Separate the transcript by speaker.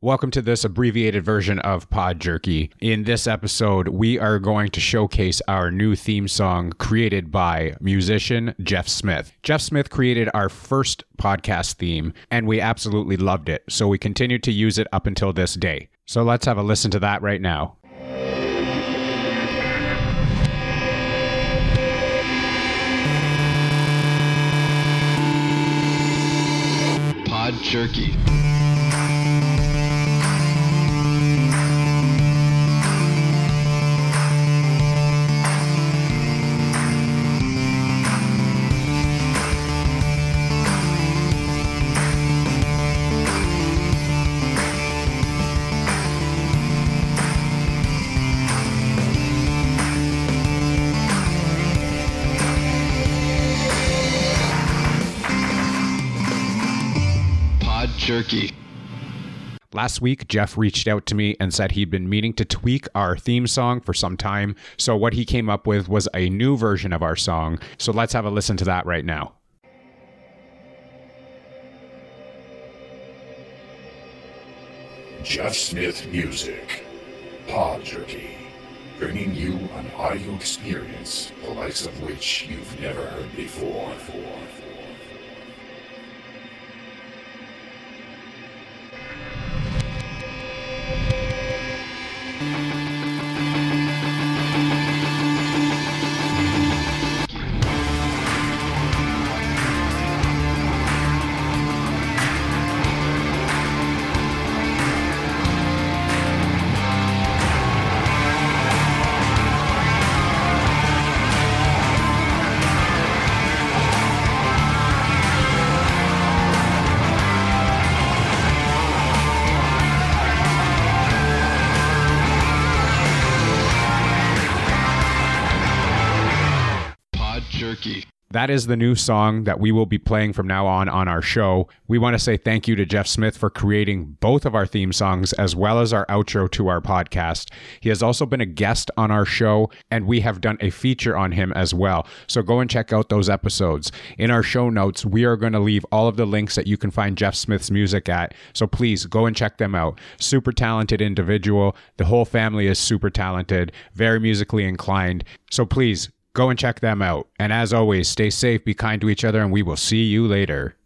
Speaker 1: Welcome to this abbreviated version of Pod Jerky. In this episode, we are going to showcase our new theme song created by musician Jeff Smith. Jeff Smith created our first podcast theme, and we absolutely loved it, so we continued to use it up until this day. So let's have a listen to that right now.
Speaker 2: Pod Jerky. Jerky.
Speaker 1: Last week, Jeff reached out to me and said he'd been meaning to tweak our theme song for some time. So, what he came up with was a new version of our song. So, let's have a listen to that right now.
Speaker 3: Jeff Smith Music, Pod Jerky, bringing you an audio experience the likes of which you've never heard before.
Speaker 2: Pod Jerky.
Speaker 1: That is the new song that we will be playing from now on on our show. We want to say thank you to Jeff Smith for creating both of our theme songs as well as our outro to our podcast. He has also been a guest on our show, and we have done a feature on him as well. So go and check out those episodes. In our show notes, we are going to leave all of the links that you can find Jeff Smith's music at. So please go and check them out. Super talented individual. The whole family is super talented, very musically inclined. So please Go and check them out. And as always, stay safe, be kind to each other, and we will see you later.